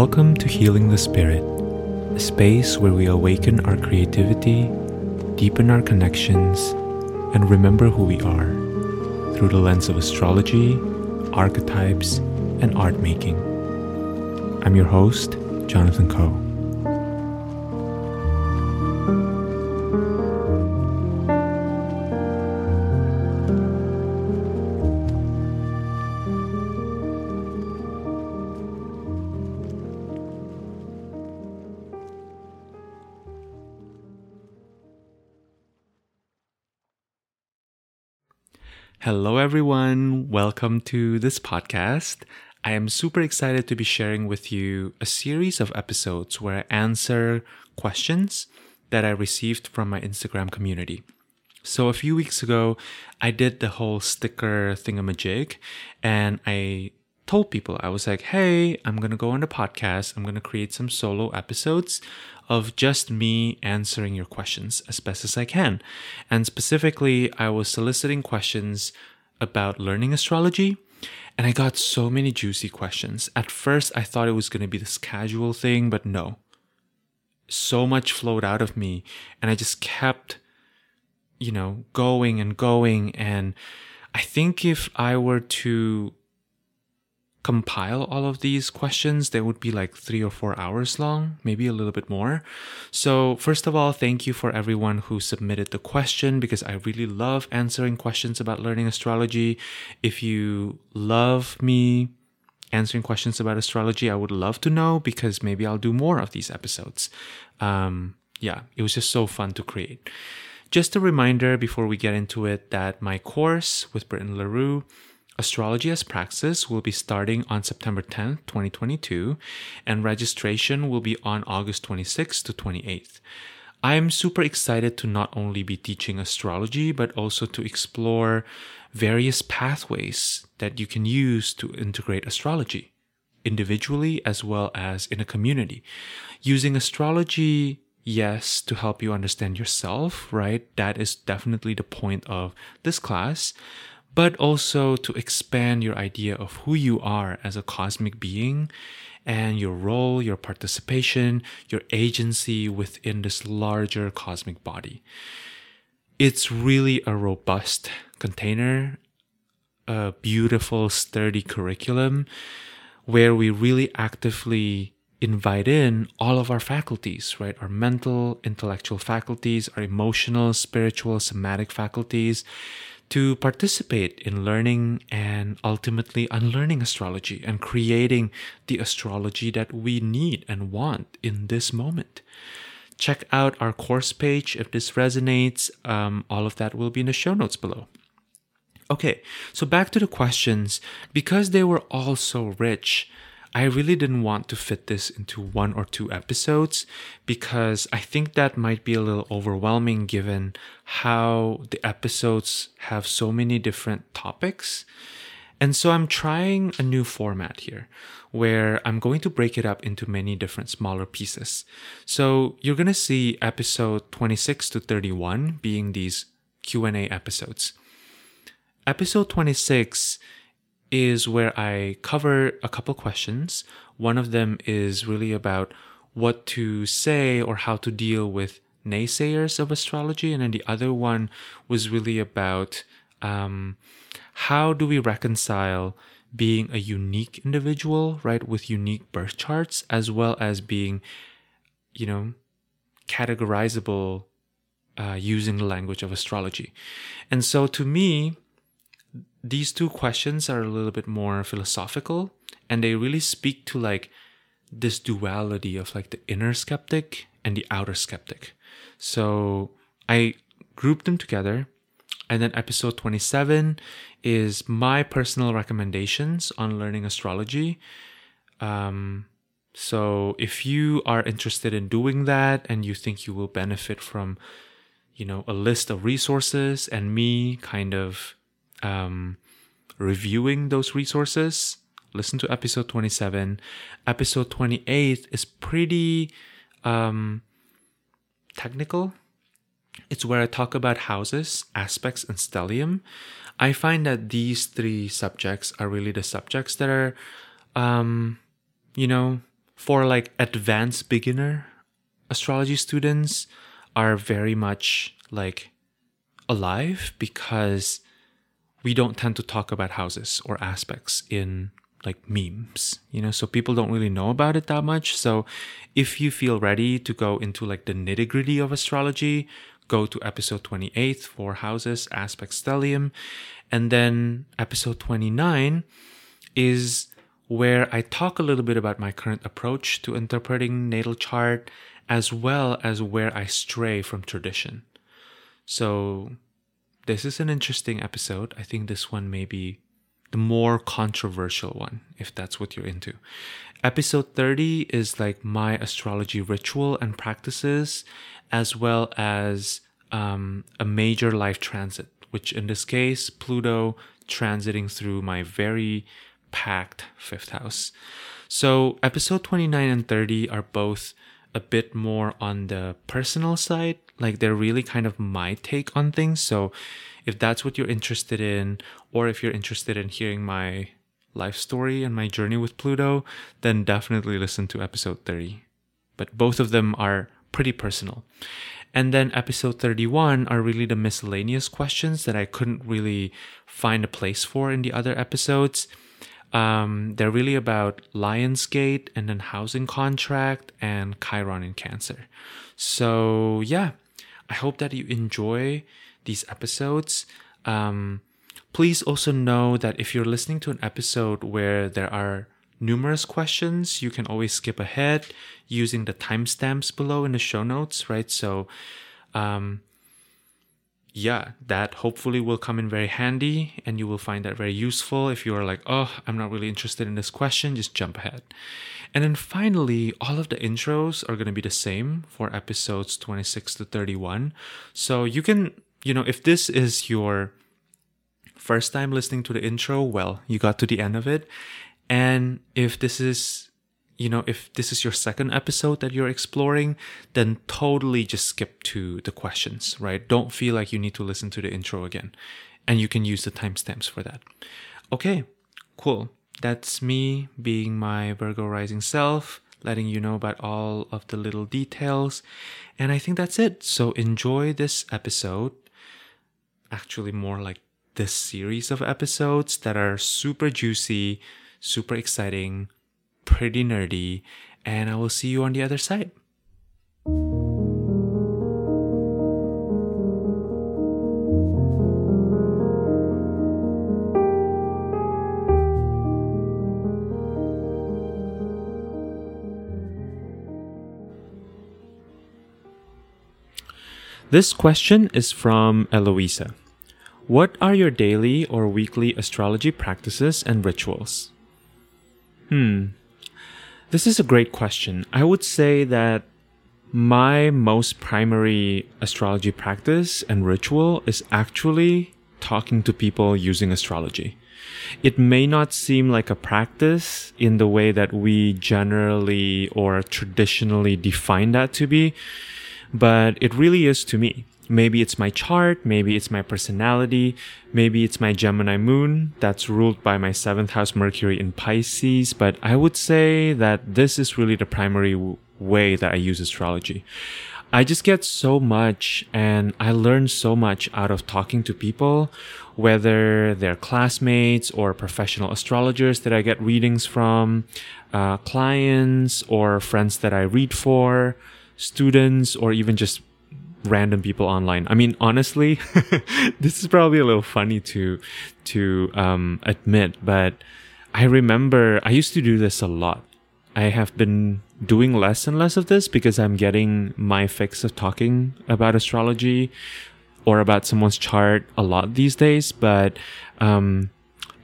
Welcome to Healing the Spirit, a space where we awaken our creativity, deepen our connections, and remember who we are through the lens of astrology, archetypes, and art making. I'm your host, Jonathan Coe. Welcome to this podcast. I am super excited to be sharing with you a series of episodes where I answer questions that I received from my Instagram community. So, a few weeks ago, I did the whole sticker thingamajig and I told people, I was like, hey, I'm going to go on the podcast. I'm going to create some solo episodes of just me answering your questions as best as I can. And specifically, I was soliciting questions about learning astrology. And I got so many juicy questions. At first, I thought it was going to be this casual thing, but no. So much flowed out of me. And I just kept, you know, going and going. And I think if I were to compile all of these questions, they would be like three or four hours long, maybe a little bit more. So, first of all, thank you for everyone who submitted the question because I really love answering questions about learning astrology. If you love me answering questions about astrology, I would love to know because maybe I'll do more of these episodes. Um, yeah, it was just so fun to create. Just a reminder before we get into it that my course with Britten LaRue Astrology as Praxis will be starting on September 10th, 2022, and registration will be on August 26th to 28th. I am super excited to not only be teaching astrology, but also to explore various pathways that you can use to integrate astrology individually as well as in a community. Using astrology, yes, to help you understand yourself, right? That is definitely the point of this class but also to expand your idea of who you are as a cosmic being and your role, your participation, your agency within this larger cosmic body. It's really a robust container, a beautiful, sturdy curriculum where we really actively invite in all of our faculties, right? Our mental, intellectual faculties, our emotional, spiritual, somatic faculties, to participate in learning and ultimately unlearning astrology and creating the astrology that we need and want in this moment. Check out our course page if this resonates. Um, all of that will be in the show notes below. Okay, so back to the questions. Because they were all so rich, I really didn't want to fit this into one or two episodes because I think that might be a little overwhelming given how the episodes have so many different topics. And so I'm trying a new format here where I'm going to break it up into many different smaller pieces. So you're going to see episode 26 to 31 being these Q&A episodes. Episode 26 is where I cover a couple questions. One of them is really about what to say or how to deal with naysayers of astrology, and then the other one was really about um, how do we reconcile being a unique individual, right, with unique birth charts, as well as being, you know, categorizable uh, using the language of astrology. And so to me, these two questions are a little bit more philosophical and they really speak to like this duality of like the inner skeptic and the outer skeptic. So I grouped them together. And then episode 27 is my personal recommendations on learning astrology. Um, so if you are interested in doing that and you think you will benefit from, you know, a list of resources and me kind of um, reviewing those resources, listen to episode 27. Episode 28 is pretty um, technical. It's where I talk about houses, aspects, and stellium. I find that these three subjects are really the subjects that are, um, you know, for like advanced beginner astrology students are very much like alive because we don't tend to talk about houses or aspects in like memes, you know, so people don't really know about it that much. So if you feel ready to go into like the nitty gritty of astrology, go to episode 28 for houses, aspects, stellium. And then episode 29 is where I talk a little bit about my current approach to interpreting natal chart as well as where I stray from tradition. So this is an interesting episode. I think this one may be the more controversial one, if that's what you're into. Episode 30 is like my astrology ritual and practices, as well as um, a major life transit, which in this case, Pluto transiting through my very packed fifth house. So, episode 29 and 30 are both a bit more on the personal side. Like, they're really kind of my take on things. So, if that's what you're interested in, or if you're interested in hearing my life story and my journey with Pluto, then definitely listen to episode 30. But both of them are pretty personal. And then episode 31 are really the miscellaneous questions that I couldn't really find a place for in the other episodes. Um, they're really about Lion's Gate and then housing contract and Chiron in Cancer. So, yeah, I hope that you enjoy these episodes. Um, please also know that if you're listening to an episode where there are numerous questions, you can always skip ahead using the timestamps below in the show notes, right? So, um, yeah, that hopefully will come in very handy and you will find that very useful. If you are like, oh, I'm not really interested in this question, just jump ahead. And then finally, all of the intros are going to be the same for episodes 26 to 31. So you can, you know, if this is your first time listening to the intro, well, you got to the end of it. And if this is you know, if this is your second episode that you're exploring, then totally just skip to the questions, right? Don't feel like you need to listen to the intro again. And you can use the timestamps for that. Okay, cool. That's me being my Virgo rising self, letting you know about all of the little details. And I think that's it. So enjoy this episode. Actually, more like this series of episodes that are super juicy, super exciting pretty nerdy, and I will see you on the other side. This question is from Eloisa. What are your daily or weekly astrology practices and rituals? Hmm, this is a great question. I would say that my most primary astrology practice and ritual is actually talking to people using astrology. It may not seem like a practice in the way that we generally or traditionally define that to be, but it really is to me. Maybe it's my chart, maybe it's my personality, maybe it's my Gemini moon that's ruled by my seventh house Mercury in Pisces. But I would say that this is really the primary w- way that I use astrology. I just get so much and I learn so much out of talking to people, whether they're classmates or professional astrologers that I get readings from, uh, clients or friends that I read for, students, or even just random people online. I mean, honestly, this is probably a little funny to to um, admit, but I remember I used to do this a lot. I have been doing less and less of this because I'm getting my fix of talking about astrology or about someone's chart a lot these days. But um,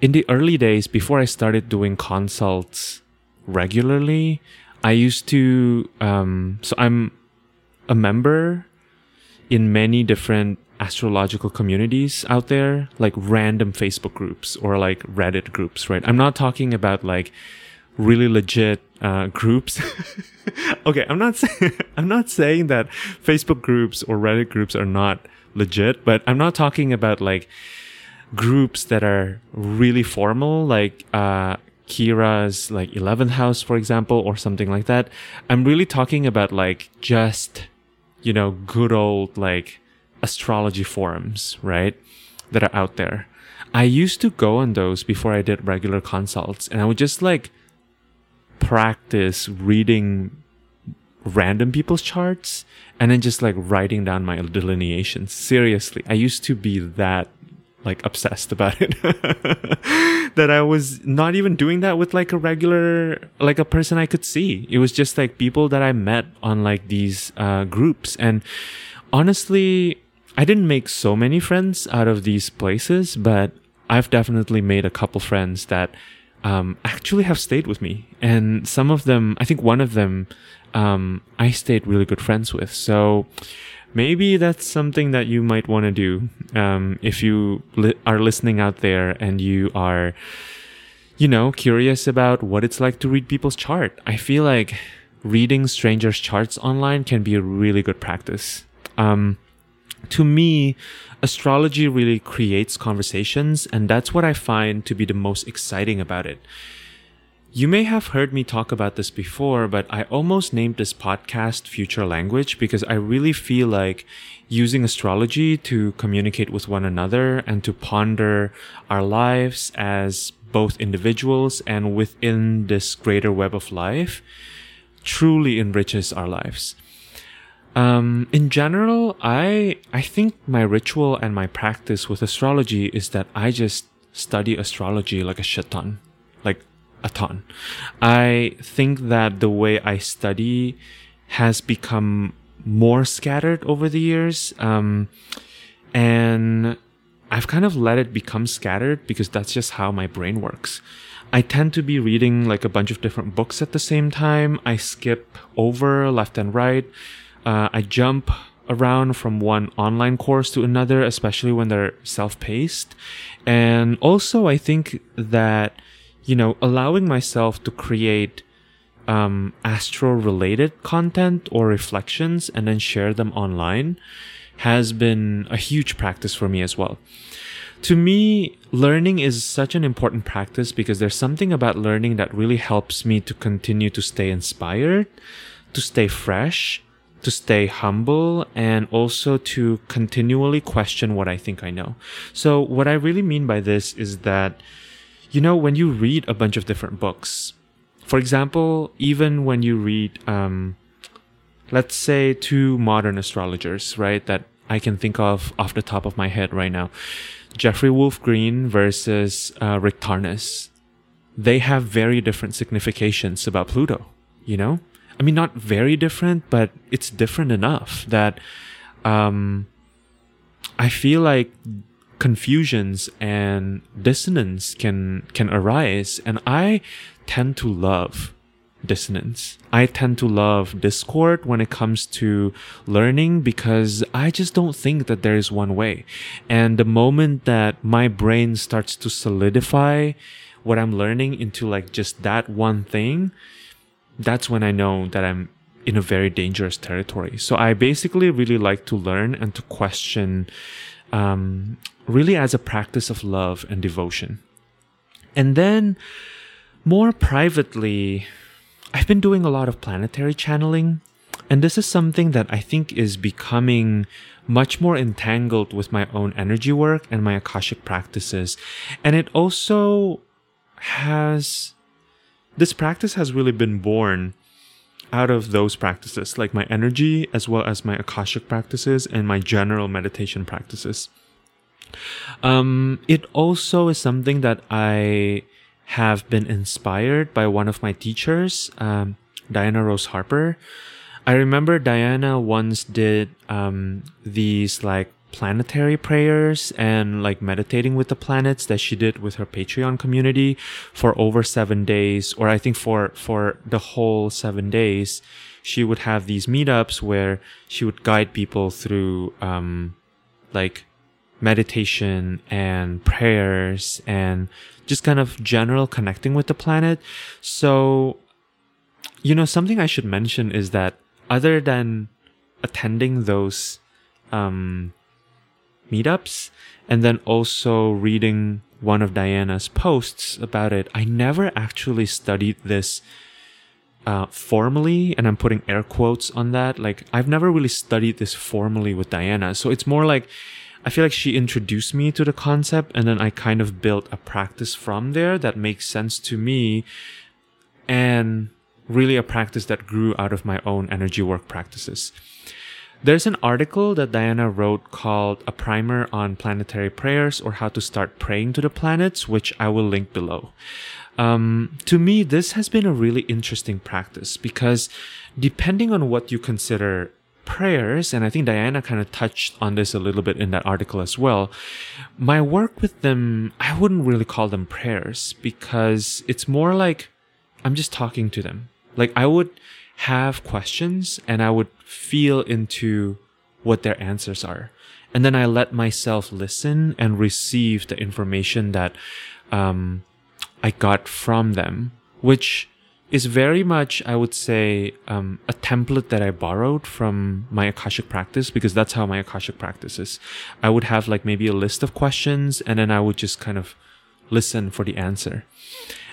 in the early days, before I started doing consults regularly, I used to. Um, so I'm a member in many different astrological communities out there, like random Facebook groups or like Reddit groups, right? I'm not talking about like really legit uh, groups. okay, I'm not saying I'm not saying that Facebook groups or Reddit groups are not legit, but I'm not talking about like groups that are really formal, like uh, Kira's like 11th house, for example, or something like that. I'm really talking about like just, you know, good old like astrology forums, right? That are out there. I used to go on those before I did regular consults and I would just like practice reading random people's charts and then just like writing down my delineations. Seriously, I used to be that like obsessed about it that I was not even doing that with like a regular like a person I could see. It was just like people that I met on like these uh, groups and honestly I didn't make so many friends out of these places, but I've definitely made a couple friends that um, actually have stayed with me. And some of them, I think one of them, um, I stayed really good friends with. So maybe that's something that you might want to do um, if you li- are listening out there and you are, you know, curious about what it's like to read people's chart. I feel like reading strangers' charts online can be a really good practice. Um, to me, astrology really creates conversations, and that's what I find to be the most exciting about it. You may have heard me talk about this before, but I almost named this podcast Future Language because I really feel like using astrology to communicate with one another and to ponder our lives as both individuals and within this greater web of life truly enriches our lives. Um, in general, I I think my ritual and my practice with astrology is that I just study astrology like a shit ton, a ton. I think that the way I study has become more scattered over the years, um, and I've kind of let it become scattered because that's just how my brain works. I tend to be reading like a bunch of different books at the same time. I skip over left and right uh, I jump around from one online course to another, especially when they're self paced. And also, I think that, you know, allowing myself to create um, astro related content or reflections and then share them online has been a huge practice for me as well. To me, learning is such an important practice because there's something about learning that really helps me to continue to stay inspired, to stay fresh, to stay humble and also to continually question what I think I know. So what I really mean by this is that, you know, when you read a bunch of different books, for example, even when you read, um, let's say two modern astrologers, right, that I can think of off the top of my head right now, Jeffrey Wolf Green versus uh, Rick Tarnas. They have very different significations about Pluto, you know? I mean, not very different, but it's different enough that um, I feel like confusions and dissonance can can arise, and I tend to love dissonance. I tend to love discord when it comes to learning because I just don't think that there is one way. And the moment that my brain starts to solidify what I'm learning into like just that one thing, that's when I know that I'm in a very dangerous territory. So I basically really like to learn and to question, um, really as a practice of love and devotion. And then more privately, I've been doing a lot of planetary channeling. And this is something that I think is becoming much more entangled with my own energy work and my Akashic practices. And it also has this practice has really been born out of those practices, like my energy, as well as my Akashic practices and my general meditation practices. Um, it also is something that I have been inspired by one of my teachers, um, Diana Rose Harper. I remember Diana once did um, these like planetary prayers and like meditating with the planets that she did with her Patreon community for over seven days, or I think for, for the whole seven days, she would have these meetups where she would guide people through, um, like meditation and prayers and just kind of general connecting with the planet. So, you know, something I should mention is that other than attending those, um, meetups and then also reading one of Diana's posts about it, I never actually studied this uh, formally, and I'm putting air quotes on that. Like, I've never really studied this formally with Diana. So it's more like, I feel like she introduced me to the concept, and then I kind of built a practice from there that makes sense to me. And really a practice that grew out of my own energy work practices. There's an article that Diana wrote called A Primer on Planetary Prayers or How to Start Praying to the Planets, which I will link below. Um, to me, this has been a really interesting practice because depending on what you consider prayers, and I think Diana kind of touched on this a little bit in that article as well. My work with them, I wouldn't really call them prayers because it's more like I'm just talking to them. Like I would have questions and I would feel into what their answers are. And then I let myself listen and receive the information that um, I got from them, which is very much, I would say, um, a template that I borrowed from my Akashic practice because that's how my Akashic practice is. I would have like maybe a list of questions and then I would just kind of listen for the answer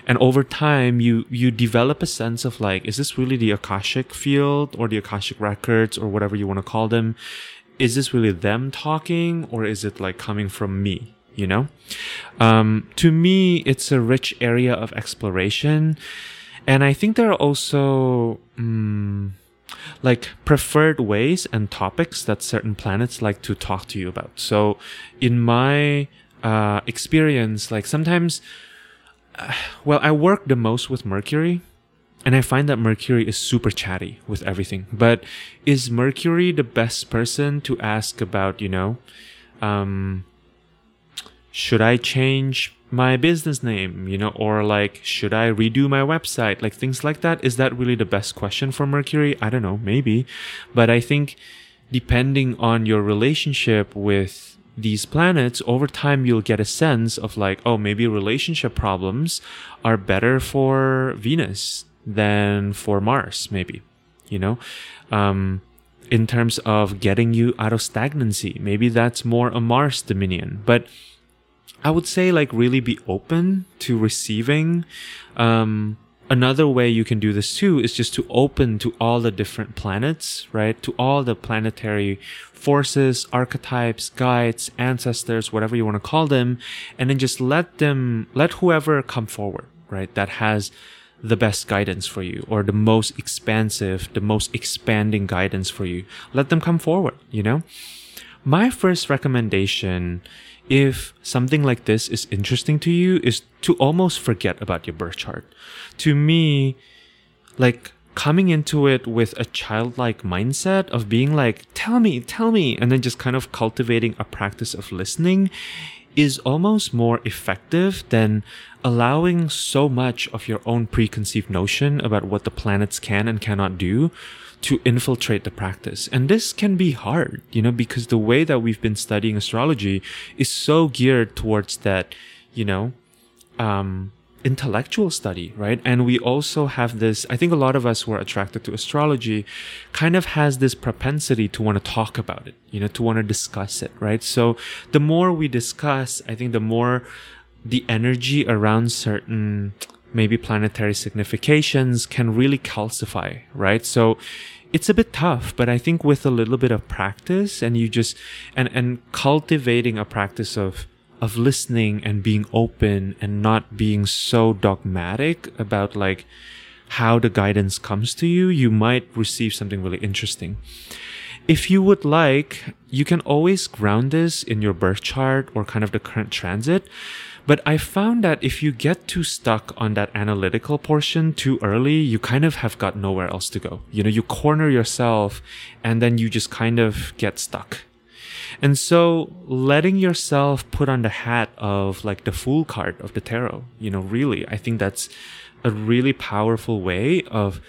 and over time you you develop a sense of like is this really the akashic field or the akashic records or whatever you want to call them? Is this really them talking or is it like coming from me you know? Um, to me it's a rich area of exploration. And i think there are also um, like preferred ways and topics that certain planets like to talk to you about. So in my uh, experience like sometimes well, I work the most with Mercury, and I find that Mercury is super chatty with everything. But is Mercury the best person to ask about, you know, um, should I change my business name, you know, or like, should I redo my website? Like things like that. Is that really the best question for Mercury? I don't know, maybe. But I think depending on your relationship with these planets, over time you'll get a sense of like, oh, maybe relationship problems are better for Venus than for Mars, maybe, you know? Um, in terms of getting you out of stagnancy, maybe that's more a Mars dominion. But I would say like really be open to receiving, um, another way you can do this too is just to open to all the different planets, right? To all the planetary forces, archetypes, guides, ancestors, whatever you want to call them, and then just let them, let whoever come forward, right? That has the best guidance for you or the most expansive, the most expanding guidance for you. Let them come forward, you know? My first recommendation if something like this is interesting to you is to almost forget about your birth chart. To me, like coming into it with a childlike mindset of being like, tell me, tell me, and then just kind of cultivating a practice of listening is almost more effective than allowing so much of your own preconceived notion about what the planets can and cannot do to infiltrate the practice. And this can be hard, you know, because the way that we've been studying astrology is so geared towards that, you know, um, intellectual study, right? And we also have this, I think a lot of us who are attracted to astrology kind of has this propensity to want to talk about it, you know, to want to discuss it, right? So the more we discuss, I think the more the energy around certain maybe planetary significations can really calcify, right? So it's a bit tough, but I think with a little bit of practice and you just and and cultivating a practice of of listening and being open and not being so dogmatic about like how the guidance comes to you, you might receive something really interesting. If you would like, you can always ground this in your birth chart or kind of the current transit. But I found that if you get too stuck on that analytical portion too early, you kind of have got nowhere else to go. You know, you corner yourself and then you just kind of get stuck. And so letting yourself put on the hat of like the fool card of the tarot, you know, really, I think that's a really powerful way of,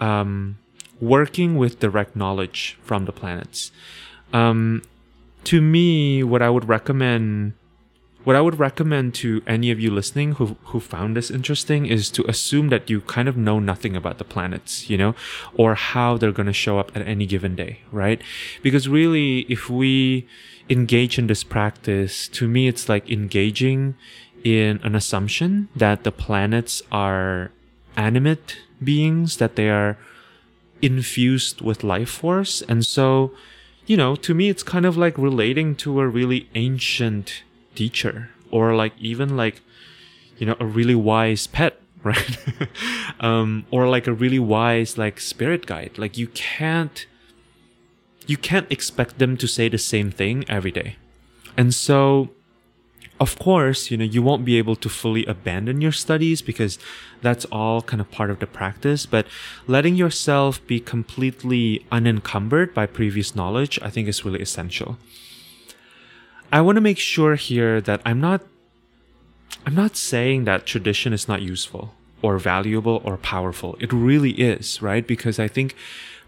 um, working with direct knowledge from the planets. Um, to me, what I would recommend what I would recommend to any of you listening who who found this interesting is to assume that you kind of know nothing about the planets, you know, or how they're going to show up at any given day, right? Because really, if we engage in this practice, to me, it's like engaging in an assumption that the planets are animate beings, that they are infused with life force. And so, you know, to me, it's kind of like relating to a really ancient teacher or like even like, you know, a really wise pet, right? um, or like a really wise like spirit guide. Like you can't, you can't expect them to say the same thing every day. And so of course, you know, you won't be able to fully abandon your studies because that's all kind of part of the practice, but letting yourself be completely unencumbered by previous knowledge, I think is really essential. I want to make sure here that I'm not I'm not saying that tradition is not useful or valuable or powerful. It really is, right? Because I think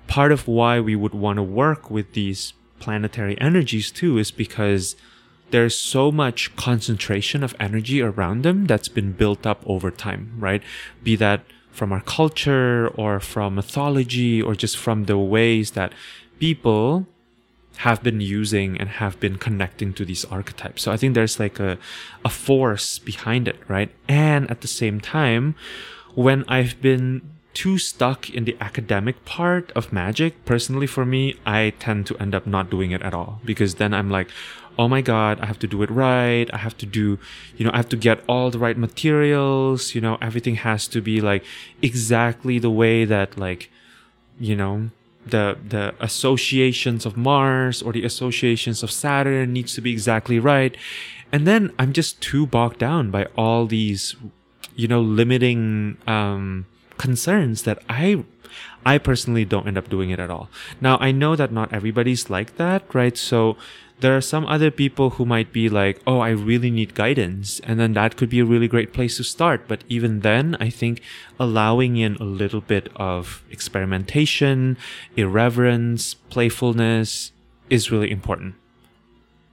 part of why we would want to work with these planetary energies too is because there's so much concentration of energy around them that's been built up over time, right? Be that from our culture or from mythology or just from the ways that people have been using and have been connecting to these archetypes. So I think there's like a, a force behind it, right? And at the same time, when I've been too stuck in the academic part of magic, personally for me, I tend to end up not doing it at all because then I'm like, oh my god i have to do it right i have to do you know i have to get all the right materials you know everything has to be like exactly the way that like you know the the associations of mars or the associations of saturn needs to be exactly right and then i'm just too bogged down by all these you know limiting um concerns that i I personally don't end up doing it at all. Now, I know that not everybody's like that, right? So there are some other people who might be like, oh, I really need guidance. And then that could be a really great place to start. But even then, I think allowing in a little bit of experimentation, irreverence, playfulness is really important.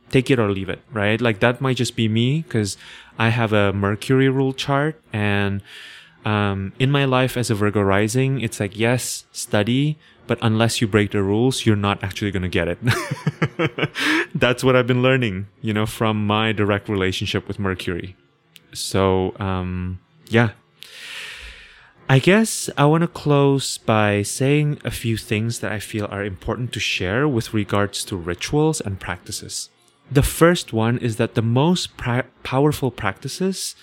Take it or leave it, right? Like that might just be me because I have a Mercury rule chart and um, in my life as a Virgo rising, it's like, yes, study, but unless you break the rules, you're not actually going to get it. That's what I've been learning, you know, from my direct relationship with Mercury. So, um, yeah. I guess I want to close by saying a few things that I feel are important to share with regards to rituals and practices. The first one is that the most pra- powerful practices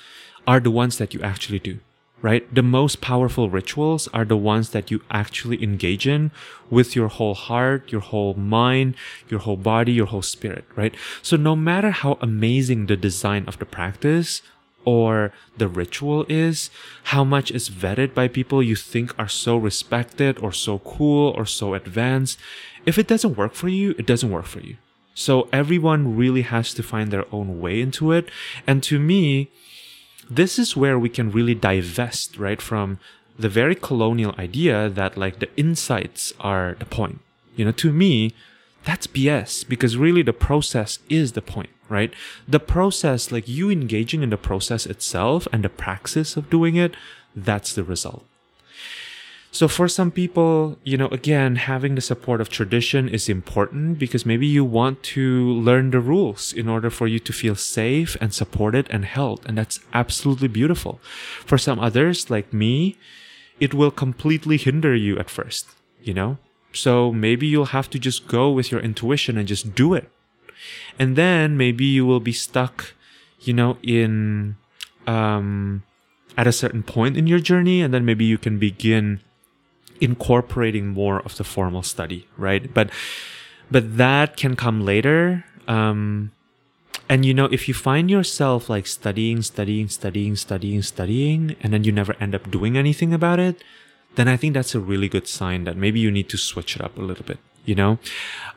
are the ones that you actually do right? The most powerful rituals are the ones that you actually engage in with your whole heart, your whole mind, your whole body, your whole spirit, right? So no matter how amazing the design of the practice or the ritual is, how much is vetted by people you think are so respected or so cool or so advanced, if it doesn't work for you, it doesn't work for you. So everyone really has to find their own way into it. And to me, this is where we can really divest, right, from the very colonial idea that like the insights are the point. You know, to me, that's BS because really the process is the point, right? The process, like you engaging in the process itself and the praxis of doing it, that's the result. So for some people, you know, again, having the support of tradition is important because maybe you want to learn the rules in order for you to feel safe and supported and held. And that's absolutely beautiful. For some others, like me, it will completely hinder you at first, you know? So maybe you'll have to just go with your intuition and just do it. And then maybe you will be stuck, you know, in, um, at a certain point in your journey. And then maybe you can begin incorporating more of the formal study, right? But but that can come later. Um, and you know, if you find yourself like studying, studying, studying, studying, studying, and then you never end up doing anything about it, then I think that's a really good sign that maybe you need to switch it up a little bit. You know,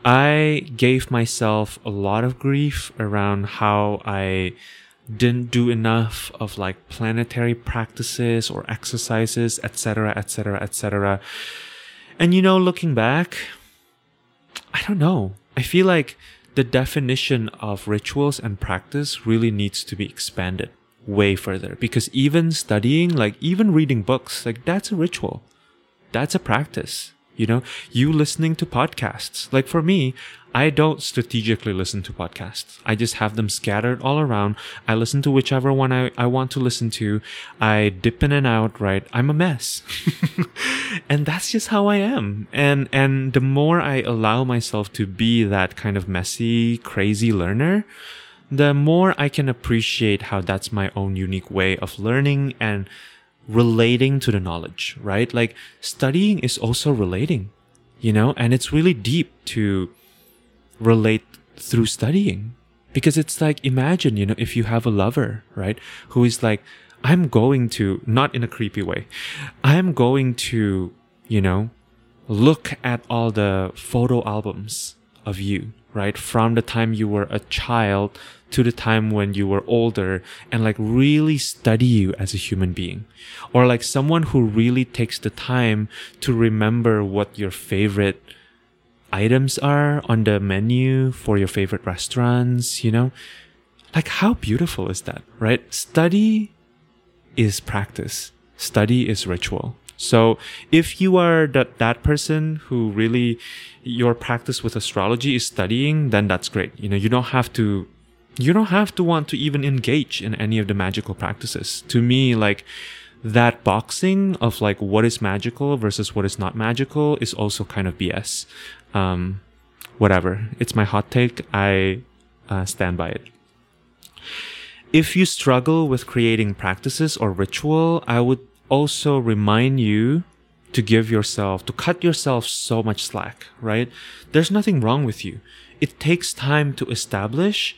I gave myself a lot of grief around how I didn't do enough of like planetary practices or exercises, etc., etc., etc. And you know, looking back, I don't know. I feel like the definition of rituals and practice really needs to be expanded way further because even studying, like even reading books, like that's a ritual. That's a practice. You know, you listening to podcasts. Like for me, I don't strategically listen to podcasts. I just have them scattered all around. I listen to whichever one I, I want to listen to. I dip in and out, right? I'm a mess. and that's just how I am. And, and the more I allow myself to be that kind of messy, crazy learner, the more I can appreciate how that's my own unique way of learning and relating to the knowledge, right? Like studying is also relating, you know, and it's really deep to relate through studying because it's like imagine, you know, if you have a lover, right, who is like, I'm going to, not in a creepy way, I'm going to, you know, look at all the photo albums of you, right, from the time you were a child to the time when you were older and like really study you as a human being. Or like someone who really takes the time to remember what your favorite items are on the menu for your favorite restaurants, you know? Like how beautiful is that, right? Study is practice. Study is ritual. So if you are that, that person who really your practice with astrology is studying, then that's great. You know, you don't have to you don't have to want to even engage in any of the magical practices. To me, like that boxing of like what is magical versus what is not magical is also kind of BS. Um, whatever. It's my hot take. I uh, stand by it. If you struggle with creating practices or ritual, I would also remind you to give yourself, to cut yourself so much slack, right? There's nothing wrong with you. It takes time to establish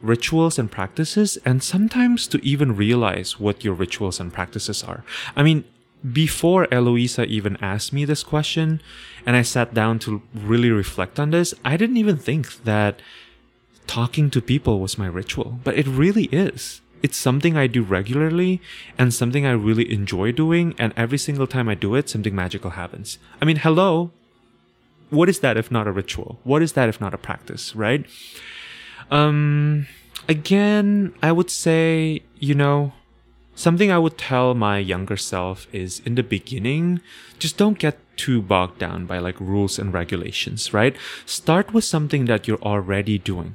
rituals and practices and sometimes to even realize what your rituals and practices are. I mean, before Eloisa even asked me this question and I sat down to really reflect on this, I didn't even think that talking to people was my ritual, but it really is. It's something I do regularly and something I really enjoy doing. And every single time I do it, something magical happens. I mean, hello. What is that if not a ritual? What is that if not a practice, right? Um, again, I would say, you know, something I would tell my younger self is in the beginning, just don't get too bogged down by like rules and regulations, right? Start with something that you're already doing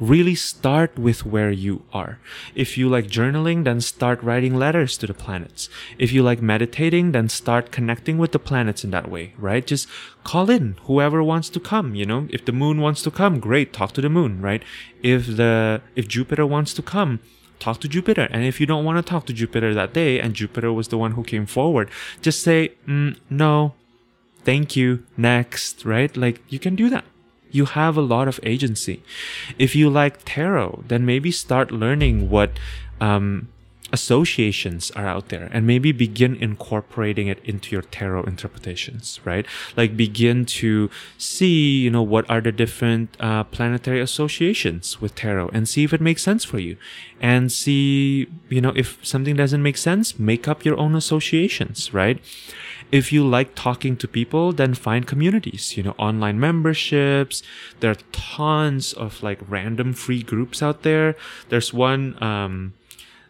really start with where you are. If you like journaling, then start writing letters to the planets. If you like meditating, then start connecting with the planets in that way, right? Just call in whoever wants to come, you know? If the moon wants to come, great, talk to the moon, right? If the if Jupiter wants to come, talk to Jupiter. And if you don't want to talk to Jupiter that day and Jupiter was the one who came forward, just say, mm, no, thank you, next, right? Like you can do that you have a lot of agency. If you like tarot, then maybe start learning what um, associations are out there and maybe begin incorporating it into your tarot interpretations, right? Like begin to see, you know, what are the different uh, planetary associations with tarot and see if it makes sense for you. And see, you know, if something doesn't make sense, make up your own associations, right? If you like talking to people, then find communities, you know, online memberships. There are tons of like random free groups out there. There's one, um,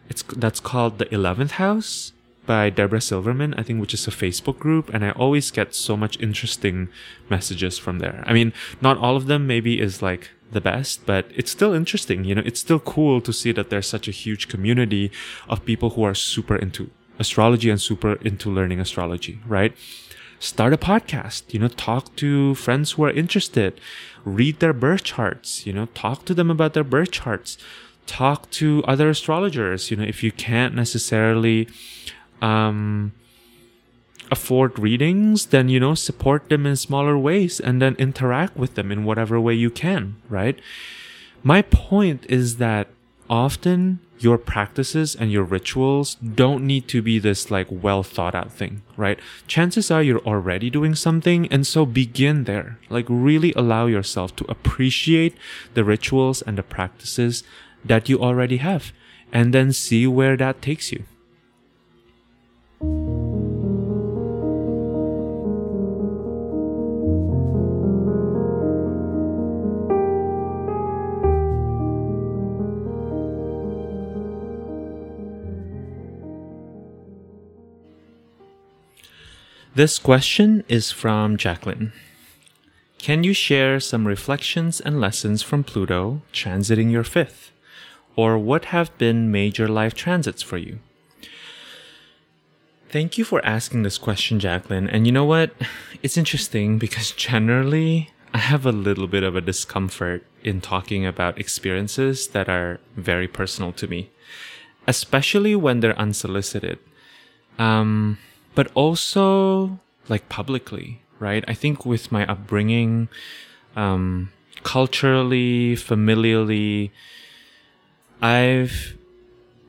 it's, that's called the 11th house by Deborah Silverman, I think, which is a Facebook group. And I always get so much interesting messages from there. I mean, not all of them maybe is like the best, but it's still interesting. You know, it's still cool to see that there's such a huge community of people who are super into astrology and super into learning astrology, right? Start a podcast, you know, talk to friends who are interested, read their birth charts, you know, talk to them about their birth charts, talk to other astrologers, you know, if you can't necessarily, um, afford readings, then, you know, support them in smaller ways and then interact with them in whatever way you can, right? My point is that often your practices and your rituals don't need to be this like well thought out thing, right? Chances are you're already doing something. And so begin there. Like really allow yourself to appreciate the rituals and the practices that you already have and then see where that takes you. This question is from Jacqueline. Can you share some reflections and lessons from Pluto transiting your fifth? Or what have been major life transits for you? Thank you for asking this question, Jacqueline. And you know what? It's interesting because generally I have a little bit of a discomfort in talking about experiences that are very personal to me, especially when they're unsolicited. Um, but also like publicly, right? I think with my upbringing, um, culturally, familially, I've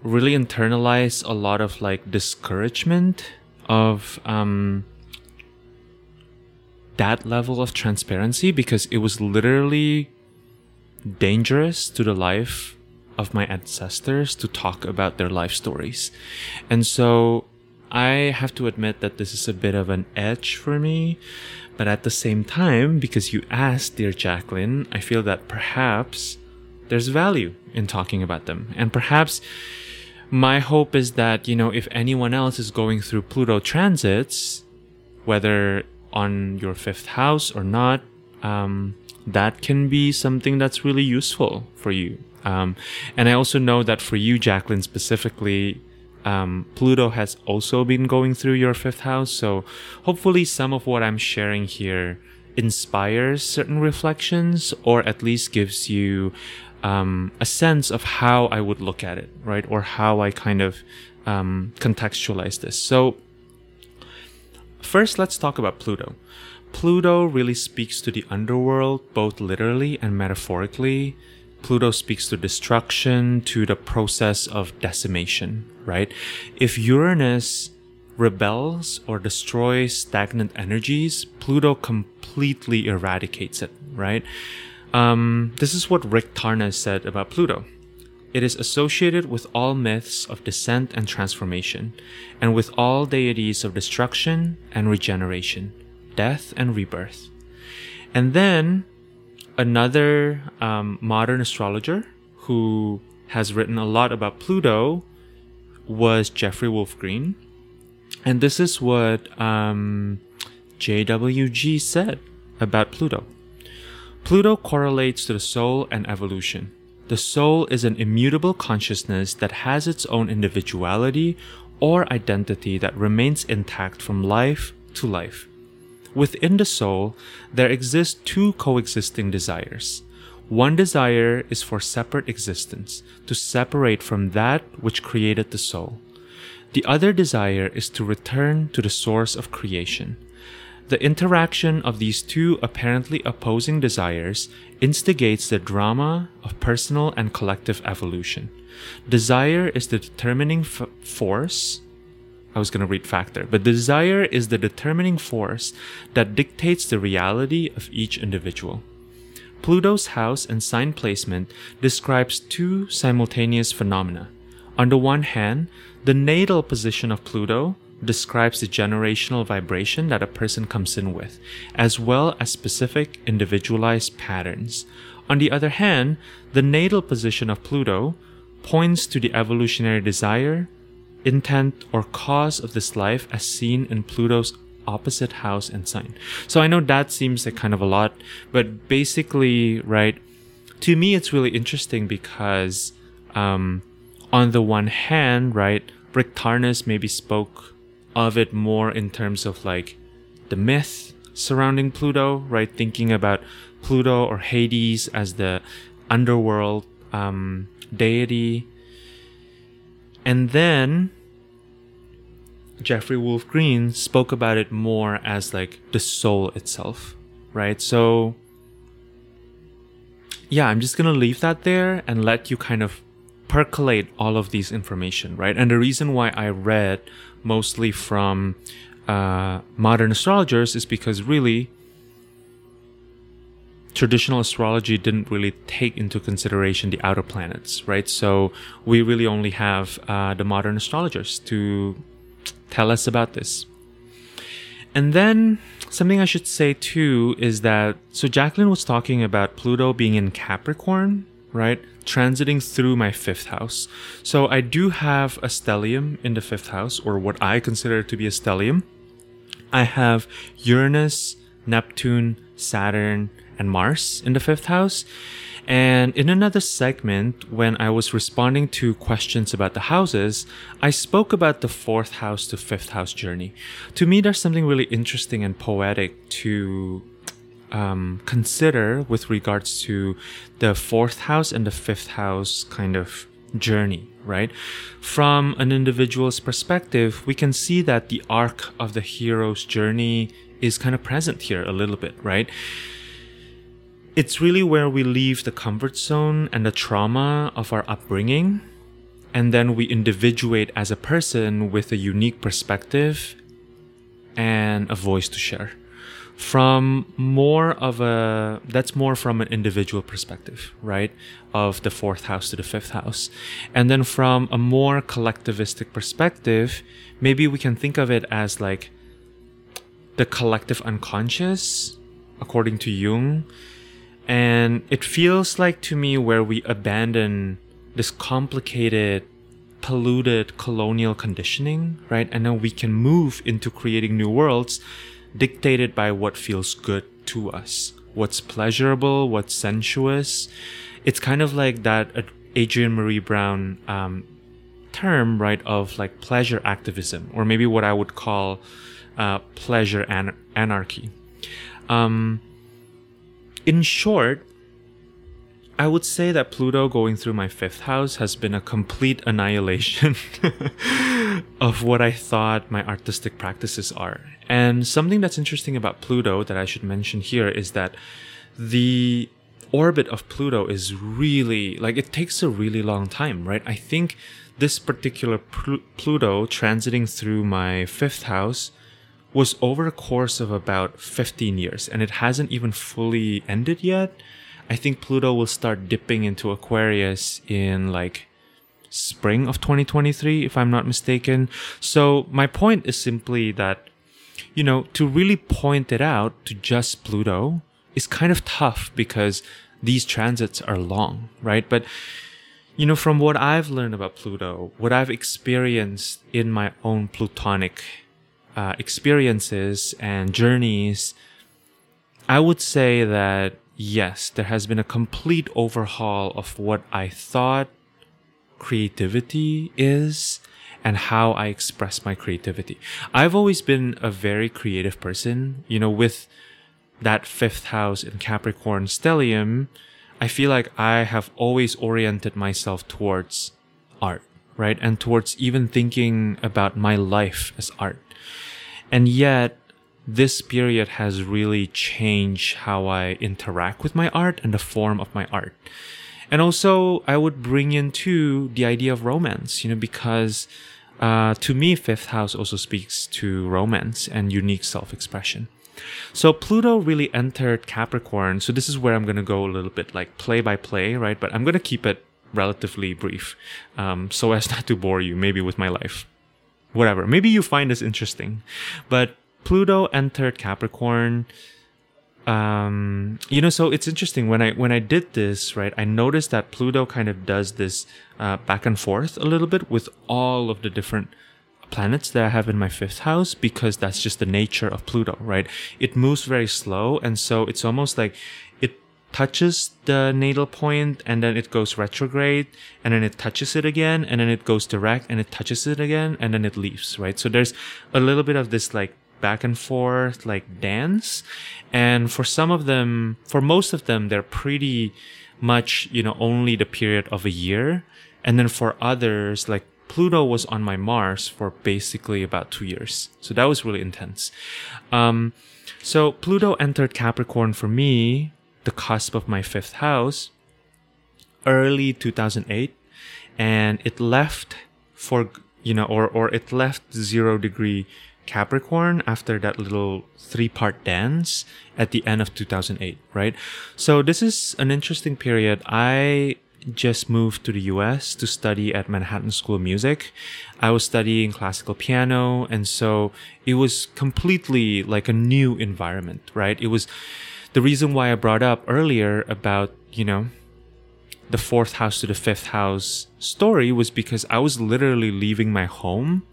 really internalized a lot of like discouragement of um, that level of transparency because it was literally dangerous to the life of my ancestors to talk about their life stories. And so I have to admit that this is a bit of an edge for me. But at the same time, because you asked, dear Jacqueline, I feel that perhaps there's value in talking about them. And perhaps my hope is that, you know, if anyone else is going through Pluto transits, whether on your fifth house or not, um, that can be something that's really useful for you. Um, and I also know that for you, Jacqueline, specifically, um, Pluto has also been going through your fifth house. So hopefully, some of what I'm sharing here inspires certain reflections or at least gives you um, a sense of how I would look at it, right? Or how I kind of um, contextualize this. So, first, let's talk about Pluto. Pluto really speaks to the underworld, both literally and metaphorically. Pluto speaks to destruction, to the process of decimation, right? If Uranus rebels or destroys stagnant energies, Pluto completely eradicates it, right? Um, this is what Rick Tarnas said about Pluto. It is associated with all myths of descent and transformation, and with all deities of destruction and regeneration, death and rebirth. And then another um, modern astrologer who has written a lot about Pluto was Jeffrey Wolf Green. And this is what um, JWG said about Pluto. Pluto correlates to the soul and evolution. The soul is an immutable consciousness that has its own individuality or identity that remains intact from life to life. Within the soul, there exist two coexisting desires. One desire is for separate existence, to separate from that which created the soul. The other desire is to return to the source of creation. The interaction of these two apparently opposing desires instigates the drama of personal and collective evolution. Desire is the determining f- force I was going to read factor, but desire is the determining force that dictates the reality of each individual. Pluto's house and sign placement describes two simultaneous phenomena. On the one hand, the natal position of Pluto describes the generational vibration that a person comes in with, as well as specific individualized patterns. On the other hand, the natal position of Pluto points to the evolutionary desire, intent or cause of this life as seen in Pluto's opposite house and sign. So I know that seems like kind of a lot, but basically, right, to me, it's really interesting because, um, on the one hand, right, Rick Tarnas maybe spoke of it more in terms of like the myth surrounding Pluto, right? Thinking about Pluto or Hades as the underworld um, deity and then Jeffrey Wolf Green spoke about it more as like the soul itself, right? So, yeah, I'm just gonna leave that there and let you kind of percolate all of these information, right? And the reason why I read mostly from uh, modern astrologers is because really traditional astrology didn't really take into consideration the outer planets, right? So we really only have uh, the modern astrologers to tell us about this. And then something I should say too is that so Jacqueline was talking about Pluto being in Capricorn, right? Transiting through my fifth house. So I do have a stellium in the fifth house, or what I consider to be a stellium. I have Uranus, Neptune, Saturn, and Mars in the fifth house. And in another segment, when I was responding to questions about the houses, I spoke about the fourth house to fifth house journey. To me, there's something really interesting and poetic to um, consider with regards to the fourth house and the fifth house kind of journey, right? From an individual's perspective, we can see that the arc of the hero's journey is kind of present here a little bit, right? It's really where we leave the comfort zone and the trauma of our upbringing, and then we individuate as a person with a unique perspective and a voice to share. From more of a, that's more from an individual perspective, right? Of the fourth house to the fifth house. And then from a more collectivistic perspective, maybe we can think of it as like the collective unconscious, according to Jung and it feels like to me where we abandon this complicated, polluted colonial conditioning, right? And then we can move into creating new worlds dictated by what feels good to us, what's pleasurable, what's sensuous. It's kind of like that adrienne maree brown um, term, right, of like pleasure activism, or maybe what I would call uh, pleasure an- anarchy. Um, in short, I would say that Pluto going through my fifth house has been a complete annihilation of what I thought my artistic practices are. And something that's interesting about Pluto that I should mention here is that the orbit of Pluto is really, like, it takes a really long time, right? I think this particular Pl- Pluto transiting through my fifth house was over a course of about 15 years and it hasn't even fully ended yet. I think Pluto will start dipping into Aquarius in like spring of 2023, if I'm not mistaken. So my point is simply that, you know, to really point it out to just Pluto is kind of tough because these transits are long, right? But, you know, from what I've learned about Pluto, what I've experienced in my own Plutonic uh, experiences and journeys, I would say that yes, there has been a complete overhaul of what I thought creativity is and how I express my creativity. I've always been a very creative person, you know, with that fifth house in Capricorn stellium, I feel like I have always oriented myself towards art, right? And towards even thinking about my life as art. And yet, this period has really changed how I interact with my art and the form of my art. And also, I would bring in too the idea of romance, you know, because uh, to me, fifth house also speaks to romance and unique self expression. So Pluto really entered Capricorn. So this is where I'm going to go a little bit like play by play, right? But I'm going to keep it relatively brief um, so as not to bore you, maybe with my life whatever. Maybe you find this interesting, but Pluto entered Capricorn. Um, you know, so it's interesting when I when I did this, right? I noticed that Pluto kind of does this uh, back and forth a little bit with all of the different planets that I have in my fifth house because that's just the nature of Pluto, right? It moves very slow, and so it's almost like touches the natal point and then it goes retrograde and then it touches it again and then it goes direct and it touches it again and then it leaves, right? So there's a little bit of this like back and forth like dance. And for some of them, for most of them, they're pretty much, you know, only the period of a year. And then for others, like Pluto was on my Mars for basically about two years. So that was really intense. Um, so Pluto entered Capricorn for me the cusp of my fifth house early 2008 and it left for you know or or it left zero degree capricorn after that little three part dance at the end of 2008 right so this is an interesting period i just moved to the US to study at Manhattan School of Music. I was studying classical piano, and so it was completely like a new environment, right? It was the reason why I brought up earlier about, you know, the fourth house to the fifth house story was because I was literally leaving my home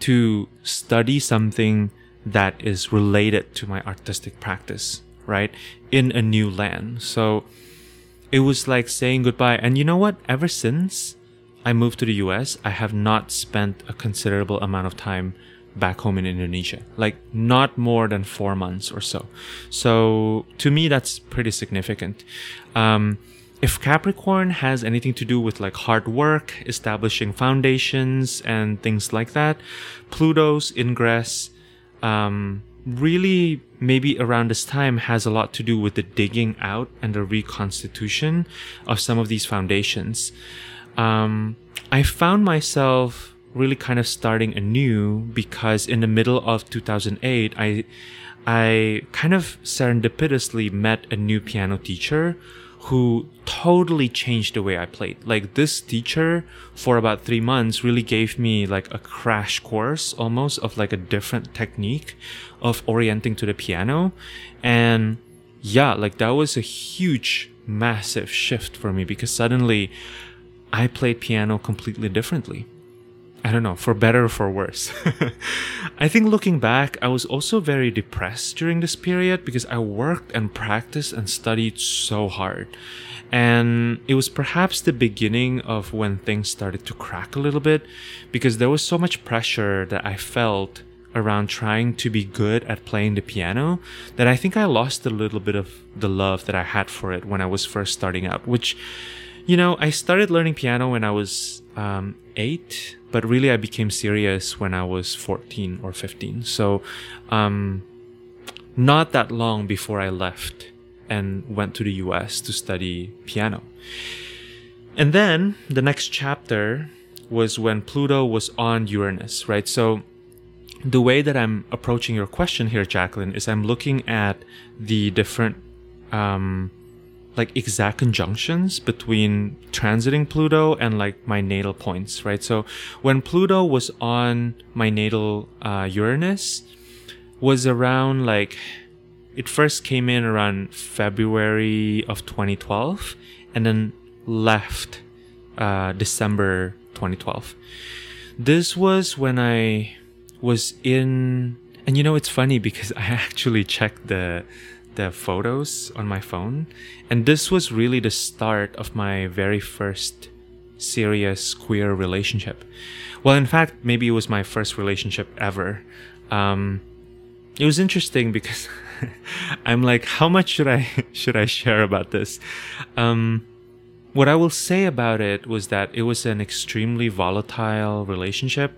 to study something that is related to my artistic practice, right? In a new land. So it was like saying goodbye. And you know what? Ever since I moved to the US, I have not spent a considerable amount of time back home in Indonesia. Like not more than four months or so. So to me, that's pretty significant. Um, if Capricorn has anything to do with like hard work, establishing foundations and things like that, Pluto's ingress, um, really maybe around this time has a lot to do with the digging out and the reconstitution of some of these foundations. Um, I found myself really kind of starting anew because in the middle of 2008, I I kind of serendipitously met a new piano teacher who totally changed the way I played. Like this teacher for about three months really gave me like a crash course almost of like a different technique of orienting to the piano. And yeah, like that was a huge, massive shift for me because suddenly I played piano completely differently. I don't know, for better or for worse. I think looking back, I was also very depressed during this period because I worked and practiced and studied so hard. And it was perhaps the beginning of when things started to crack a little bit because there was so much pressure that I felt around trying to be good at playing the piano that I think I lost a little bit of the love that I had for it when I was first starting out, which, you know, I started learning piano when I was um, eight but really I became serious when I was 14 or 15. So, um, not that long before I left and went to the US to study piano. And then the next chapter was when Pluto was on Uranus, right? So, the way that I'm approaching your question here, Jacqueline, is I'm looking at the different um, like exact conjunctions between transiting Pluto and like my natal points, right? So when Pluto was on my natal uh, Uranus, was around like it first came in around February of 2012 and then left uh, December 2012. This was when I was in, and you know, it's funny because I actually checked the the photos on my phone. And this was really the start of my very first serious queer relationship. Well, in fact, maybe it was my first relationship ever. Um, it was interesting because I'm like, how much should I should I share about this? Um, what I will say about it was that it was an extremely volatile relationship.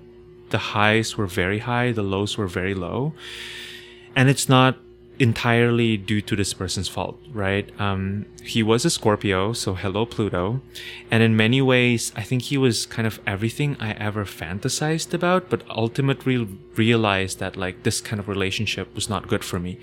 The highs were very high, the lows were very low, and it's not entirely due to this person's fault, right? Um, he was a Scorpio, so hello Pluto. And in many ways, I think he was kind of everything I ever fantasized about, but ultimately realized that like this kind of relationship was not good for me.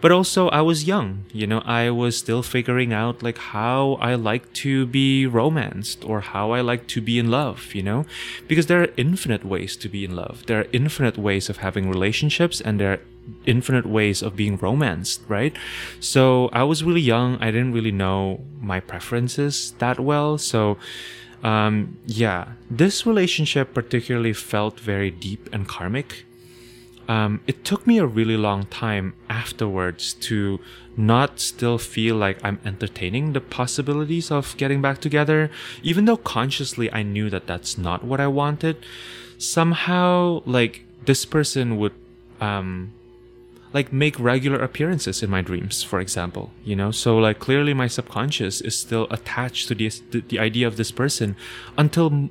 But also I was young, you know, I was still figuring out like how I like to be romanced or how I like to be in love, you know? Because there are infinite ways to be in love. There are infinite ways of having relationships and there are infinite ways of being romanced, right? So I was really young. I didn't really know my preferences that well. So, um, yeah, this relationship particularly felt very deep and karmic. Um, it took me a really long time afterwards to not still feel like I'm entertaining the possibilities of getting back together, even though consciously I knew that that's not what I wanted. Somehow, like, this person would um, like make regular appearances in my dreams for example you know? So like clearly my subconscious is still attached to the, the idea of this person until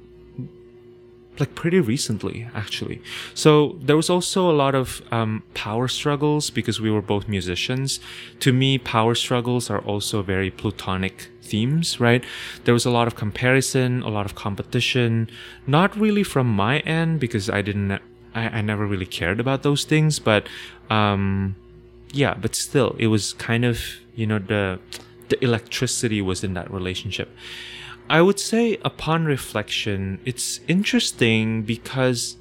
like pretty recently actually. So there was also a lot of um, power struggles because we were both musicians. To me power struggles are also very plutonic themes right? There was a lot of comparison a lot of competition not really from my end because i didn't I, I never really cared about those things, but um, yeah, but still, it was kind of you know the the electricity was in that relationship. I would say, upon reflection, it's interesting because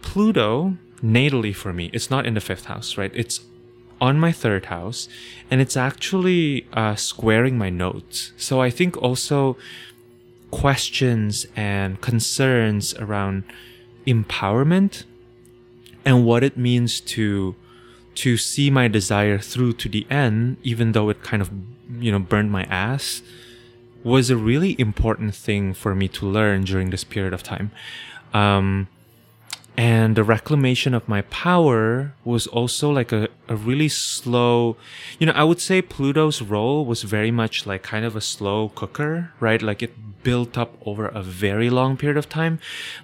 Pluto, natally for me, it's not in the fifth house, right? It's on my third house, and it's actually uh, squaring my nodes. So I think also questions and concerns around empowerment and what it means to to see my desire through to the end, even though it kind of, you know, burned my ass, was a really important thing for me to learn during this period of time. Um, and the reclamation of my power was also like a, a really slow you know i would say pluto's role was very much like kind of a slow cooker right like it built up over a very long period of time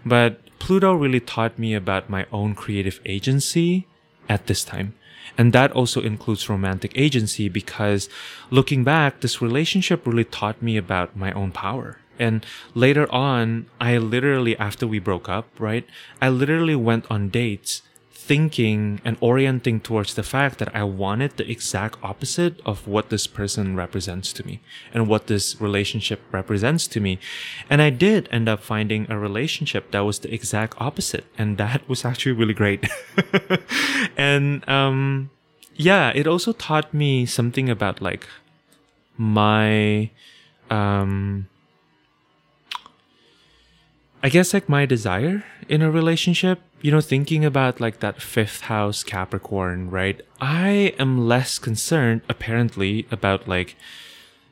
but pluto really taught me about my own creative agency at this time and that also includes romantic agency because looking back, this relationship really taught me about my own power. And later on, I literally, after we broke up, right, I literally went on dates thinking and orienting towards the fact that I wanted the exact opposite of what this person represents to me and what this relationship represents to me. And I did end up finding a relationship that was the exact opposite. And that was actually really great. and, um, yeah, it also taught me something about like my, um, I guess like my desire in a relationship, you know, thinking about like that fifth house Capricorn, right? I am less concerned apparently about like,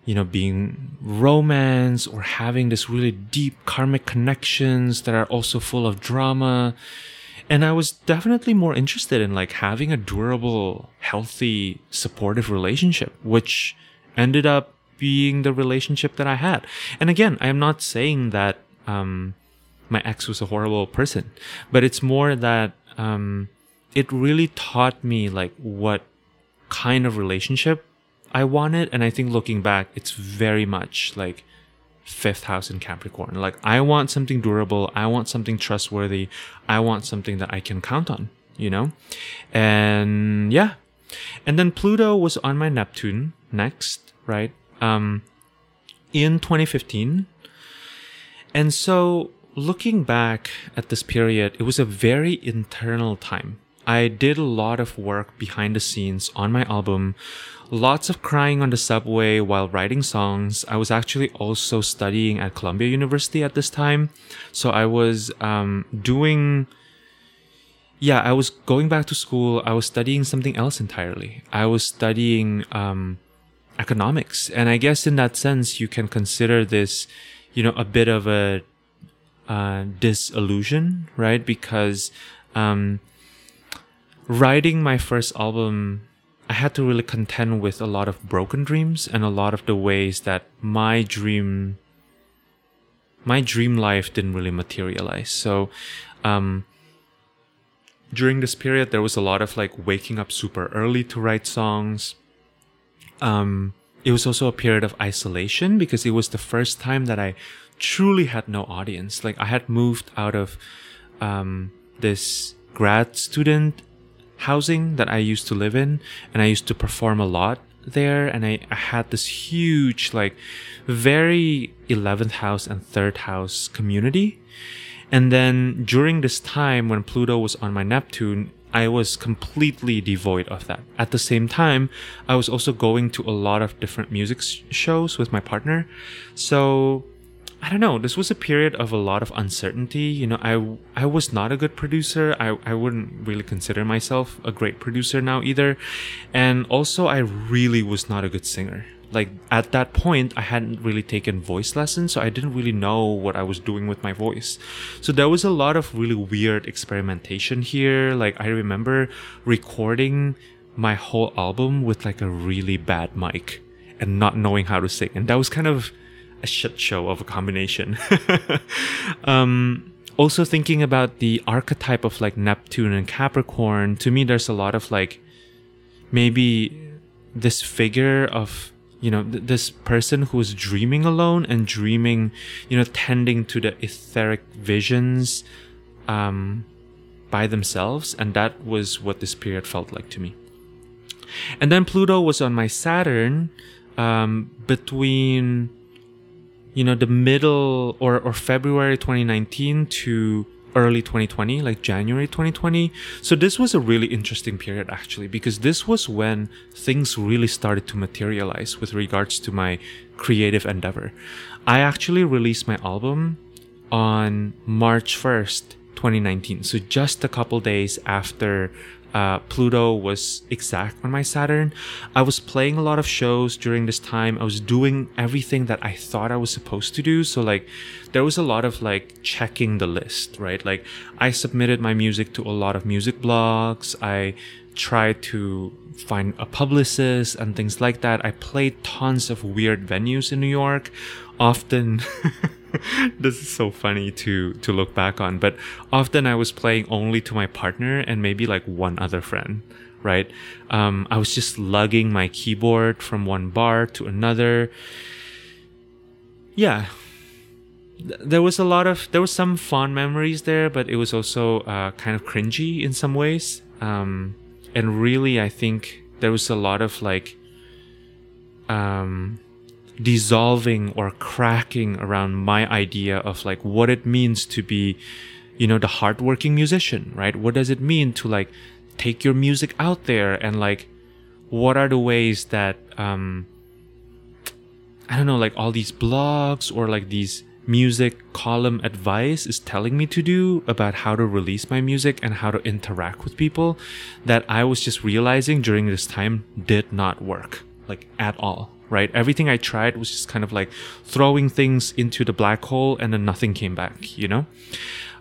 you know, being romance or having this really deep karmic connections that are also full of drama. And I was definitely more interested in like having a durable, healthy, supportive relationship, which ended up being the relationship that I had. And again, I am not saying that, um, my ex was a horrible person, but it's more that um, it really taught me like what kind of relationship I wanted, and I think looking back, it's very much like fifth house in Capricorn. Like I want something durable, I want something trustworthy, I want something that I can count on, you know? And yeah. And then Pluto was on my Neptune next, right? Um in 2015. And so looking back at this period, it was a very internal time. I did a lot of work behind the scenes on my album, lots of crying on the subway while writing songs. I was actually also studying at Columbia University at this time. So I was um, doing, yeah, I was going back to school. I was studying something else entirely. I was studying um, economics. And I guess in that sense, you can consider this, you know, a bit of a uh, disillusion, right? Because um, writing my first album, I had to really contend with a lot of broken dreams and a lot of the ways that my dream, my dream life didn't really materialize. So, um, during this period, there was a lot of like waking up super early to write songs. Um, it was also a period of isolation because it was the first time that I truly had no audience. Like I had moved out of um, this grad student housing that I used to live in, and I used to perform a lot there. And I, I had this huge, like, very 11th house and third house community. And then during this time when Pluto was on my Neptune, I was completely devoid of that. At the same time, I was also going to a lot of different music shows with my partner. So I don't know. This was a period of a lot of uncertainty. You know, I I was not a good producer. I I wouldn't really consider myself a great producer now either. And also I really was not a good singer. Like at that point, I hadn't really taken voice lessons, so I didn't really know what I was doing with my voice. So there was a lot of really weird experimentation here. Like I remember recording my whole album with like a really bad mic and not knowing how to sing. And that was kind of a shit show of a combination. um, also thinking about the archetype of like Neptune and Capricorn, to me, there's a lot of like maybe this figure of you know th- this person who is dreaming alone and dreaming you know tending to the etheric visions um, by themselves and that was what this period felt like to me and then pluto was on my saturn um, between you know, the middle or, or February 2019 to early 2020, like January 2020. So this was a really interesting period actually, because this was when things really started to materialize with regards to my creative endeavor. I actually released my album on March 1st, 2019. So just a couple days after uh, Pluto was exact on my Saturn. I was playing a lot of shows during this time. I was doing everything that I thought I was supposed to do. So like there was a lot of like checking the list, right? Like I submitted my music to a lot of music blogs. I tried to find a publicist and things like that. I played tons of weird venues in New York. Often this is so funny to to look back on but often i was playing only to my partner and maybe like one other friend right? Um, i was just lugging my keyboard from one bar to another. Yeah. There was a lot of there was some fond memories there but it was also uh, kind of cringy in some ways. Um, and really i think there was a lot of like um, dissolving or cracking around my idea of like what it means to be you know the hardworking musician right? What does it mean to like take your music out there and like what are the ways that um i don't know like all these blogs or like these music column advice is telling me to do about how to release my music and how to interact with people that i was just realizing during this time did not work like at all right? Everything I tried was just kind of like throwing things into the black hole and then nothing came back, you know?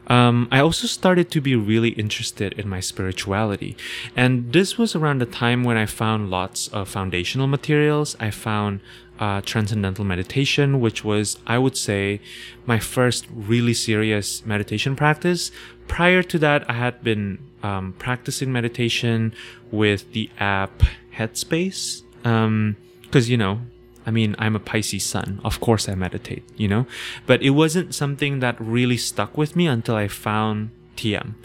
Um, I also started to be really interested in my spirituality. And this was around the time when I found lots of foundational materials. I found uh, transcendental meditation, which was, I would say, my first really serious meditation practice. Prior to that, I had been um, practicing meditation with the app Headspace. Um, because you know I mean, I'm a Pisces sun. Of course I meditate, you know? But it wasn't something that really stuck with me until I found TM.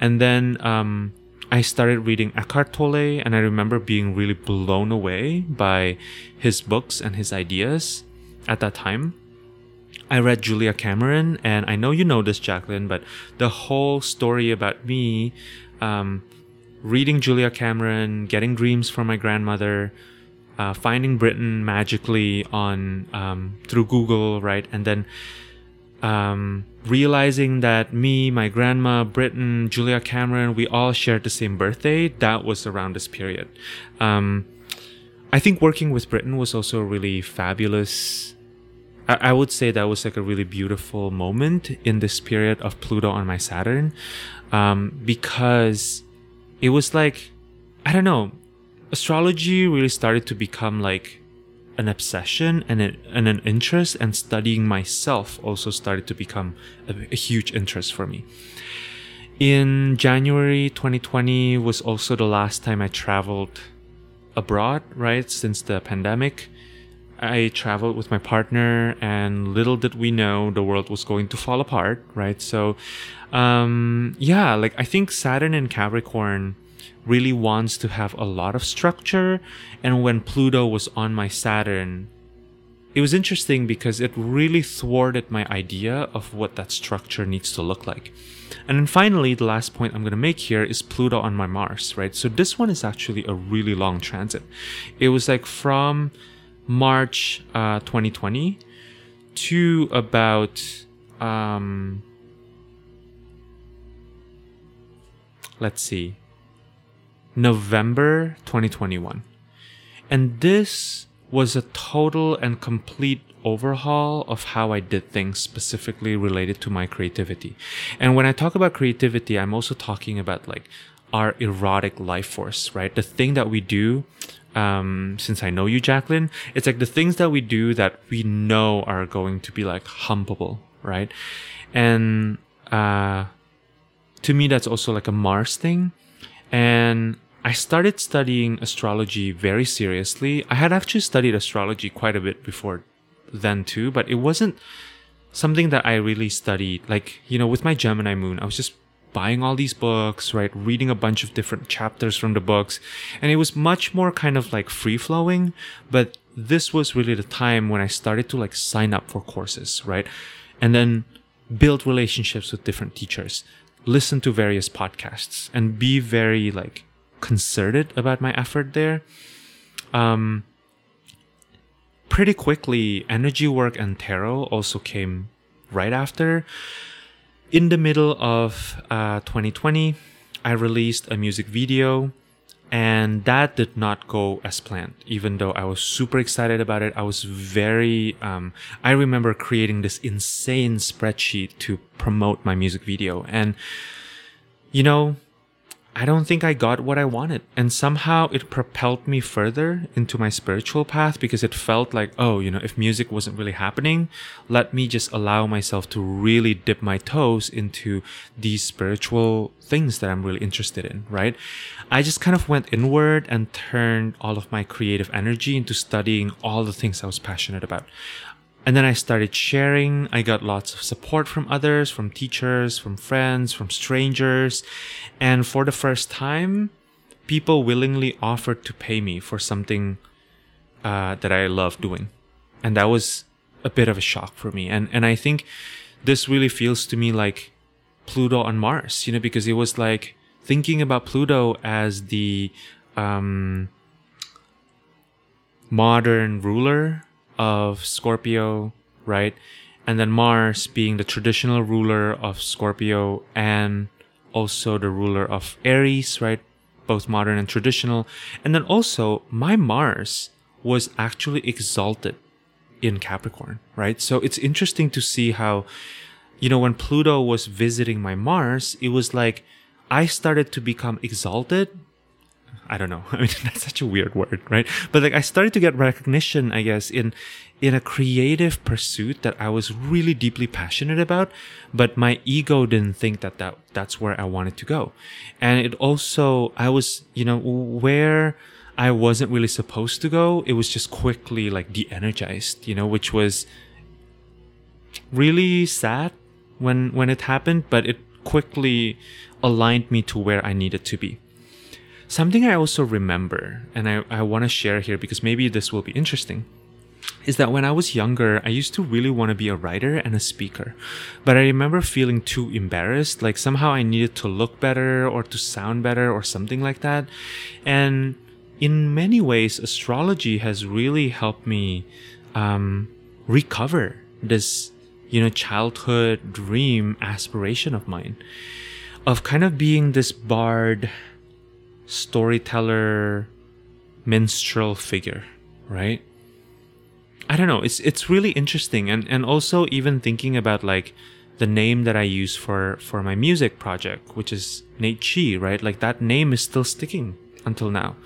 And then um, I started reading Eckhart Tolle, and I remember being really blown away by his books and his ideas at that time. I read Julia Cameron, and I know you know this, Jacqueline, but the whole story about me um, reading Julia Cameron, getting dreams from my grandmother, uh, finding Britten magically on um, through Google, right, and then um, realizing that me, my grandma, Britten, Julia Cameron, we all shared the same birthday. That was around this period. Um, I think working with Britten was also really fabulous. I, I would say that was like a really beautiful moment in this period of Pluto on my Saturn, um, because it was like I don't know astrology really started to become like an obsession and, a, and an interest and studying myself also started to become a, a, huge interest for me. In january 2020 was also the last time i traveled abroad right since the pandemic. I traveled with my partner and little did we know the world was going to fall apart right? So um yeah like i think saturn and capricorn really wants to have a lot of structure. And when Pluto was on my Saturn, it was interesting because it really thwarted my idea of what that structure needs to look like. And then finally, the last point I'm going to make here is Pluto on my Mars, right? So this one is actually a really long transit. It was like from March uh, 2020 to about um, let's see November 2021. And this was a total and complete overhaul of how I did things specifically related to my creativity. And when I talk about creativity, I'm also talking about like our erotic life force, right? The thing that we do, um, since I know you, Jacqueline, it's like the things that we do that we know are going to be like humpable, right? And, uh, to me, that's also like a Mars thing. And I started studying astrology very seriously. I had actually studied astrology quite a bit before then too, but it wasn't something that I really studied. Like, you know, with my Gemini moon, I was just buying all these books, right? Reading a bunch of different chapters from the books. And it was much more kind of like free flowing. But this was really the time when I started to like sign up for courses, right? And then build relationships with different teachers, listen to various podcasts and be very like concerted about my effort there. Um, pretty quickly, energy work and tarot also came right after. in the middle of uh, 2020, I released a music video and that did not go as planned. Even though i was super excited about it i was very um, i remember creating this insane spreadsheet to promote my music video. And you know I don't think I got what I wanted. And somehow it propelled me further into my spiritual path because it felt like, oh, you know, if music wasn't really happening, let me just allow myself to really dip my toes into these spiritual things that I'm really interested in, right? I just kind of went inward and turned all of my creative energy into studying all the things I was passionate about. And then I started sharing. I got lots of support from others, from teachers, from friends, from strangers. And for the first time, people willingly offered to pay me for something uh, that I love doing. And that was a bit of a shock for me. And, and I think this really feels to me like Pluto on Mars, you know, because it was like thinking about Pluto as the um, modern ruler of Scorpio, right? And then Mars being the traditional ruler of Scorpio and also the ruler of Aries, right? Both modern and traditional. And then also, my Mars was actually exalted in Capricorn, right? So it's interesting to see how, you know, when Pluto was visiting my Mars, it was like I started to become exalted I don't know. I mean, that's such a weird word, right? But like, I started to get recognition, I guess, in, in a creative pursuit that I was really deeply passionate about, but my ego didn't think that, that that's where I wanted to go. And it also, I was, you know, where I wasn't really supposed to go, it was just quickly like de-energized, you know, which was really sad when, when it happened, but it quickly aligned me to where I needed to be. Something I also remember, and I, I want to share here because maybe this will be interesting, is that when I was younger, I used to really want to be a writer and a speaker. But I remember feeling too embarrassed, like somehow I needed to look better or to sound better or something like that. And in many ways, astrology has really helped me um, recover this, you know, childhood dream aspiration of mine of kind of being this bard storyteller minstrel figure, right? I don't know. It's it's really interesting, and and also even thinking about like the name that I use for for my music project, which is Nate Chi, right? Like that name is still sticking until now.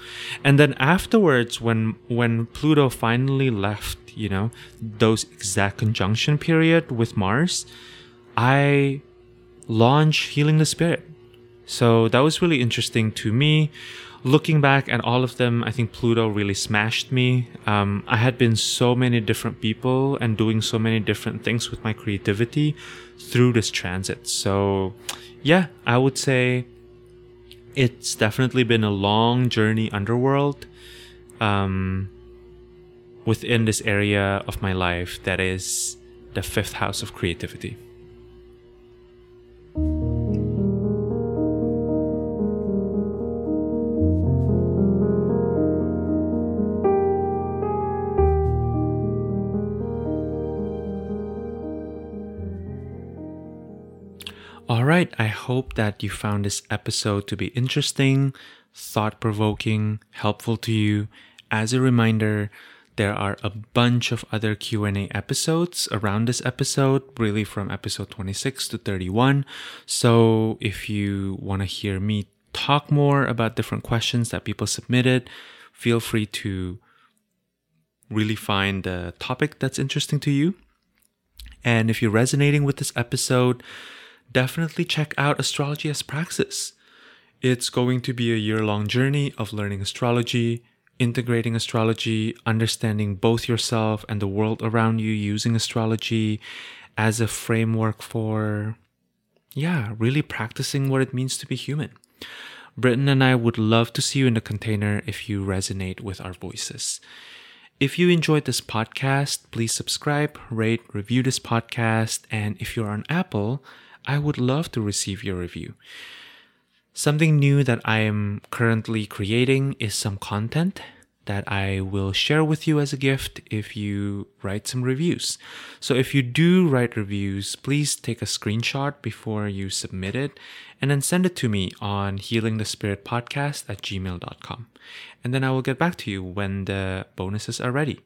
And then afterwards, when when Pluto finally left, you know, those exact conjunction period with Mars, I launched Healing the Spirit so that was really interesting to me. Looking back at all of them, I think Pluto really smashed me. Um, I had been so many different people and doing so many different things with my creativity through this transit. So, yeah, I would say it's definitely been a long journey underworld um, within this area of my life that is the fifth house of creativity. Right, I hope that you found this episode to be interesting, thought provoking, helpful to you. As a reminder, there are a bunch of other Q&A episodes around this episode, really from episode 26 to 31. So if you want to hear me talk more about different questions that people submitted, feel free to really find the topic that's interesting to you. And if you're resonating with this episode, definitely check out Astrology as Praxis. It's going to be a year long journey of learning astrology, integrating astrology, understanding both yourself and the world around you using astrology as a framework for, yeah, really practicing what it means to be human. Britten and I would love to see you in the container if you resonate with our voices. If you enjoyed this podcast, please subscribe, rate, review this podcast, and if you're on Apple, I would love to receive your review. Something new that I am currently creating is some content that I will share with you as a gift if you write some reviews. So if you do write reviews, please take a screenshot before you submit it and then send it to me on healingthespiritpodcast at gmail.com. And then I will get back to you when the bonuses are ready.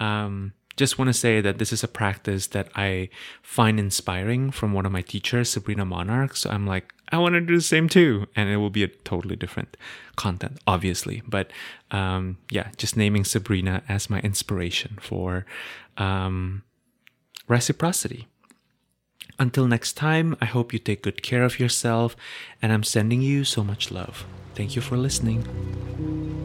Um, just want to say that this is a practice that I find inspiring from one of my teachers, Sabrina Monarch. So I'm like, I want to do the same too. And it will be a totally different content, obviously. But um, yeah, just naming Sabrina as my inspiration for um, reciprocity. Until next time, I hope you take good care of yourself, and I'm sending you so much love. Thank you for listening.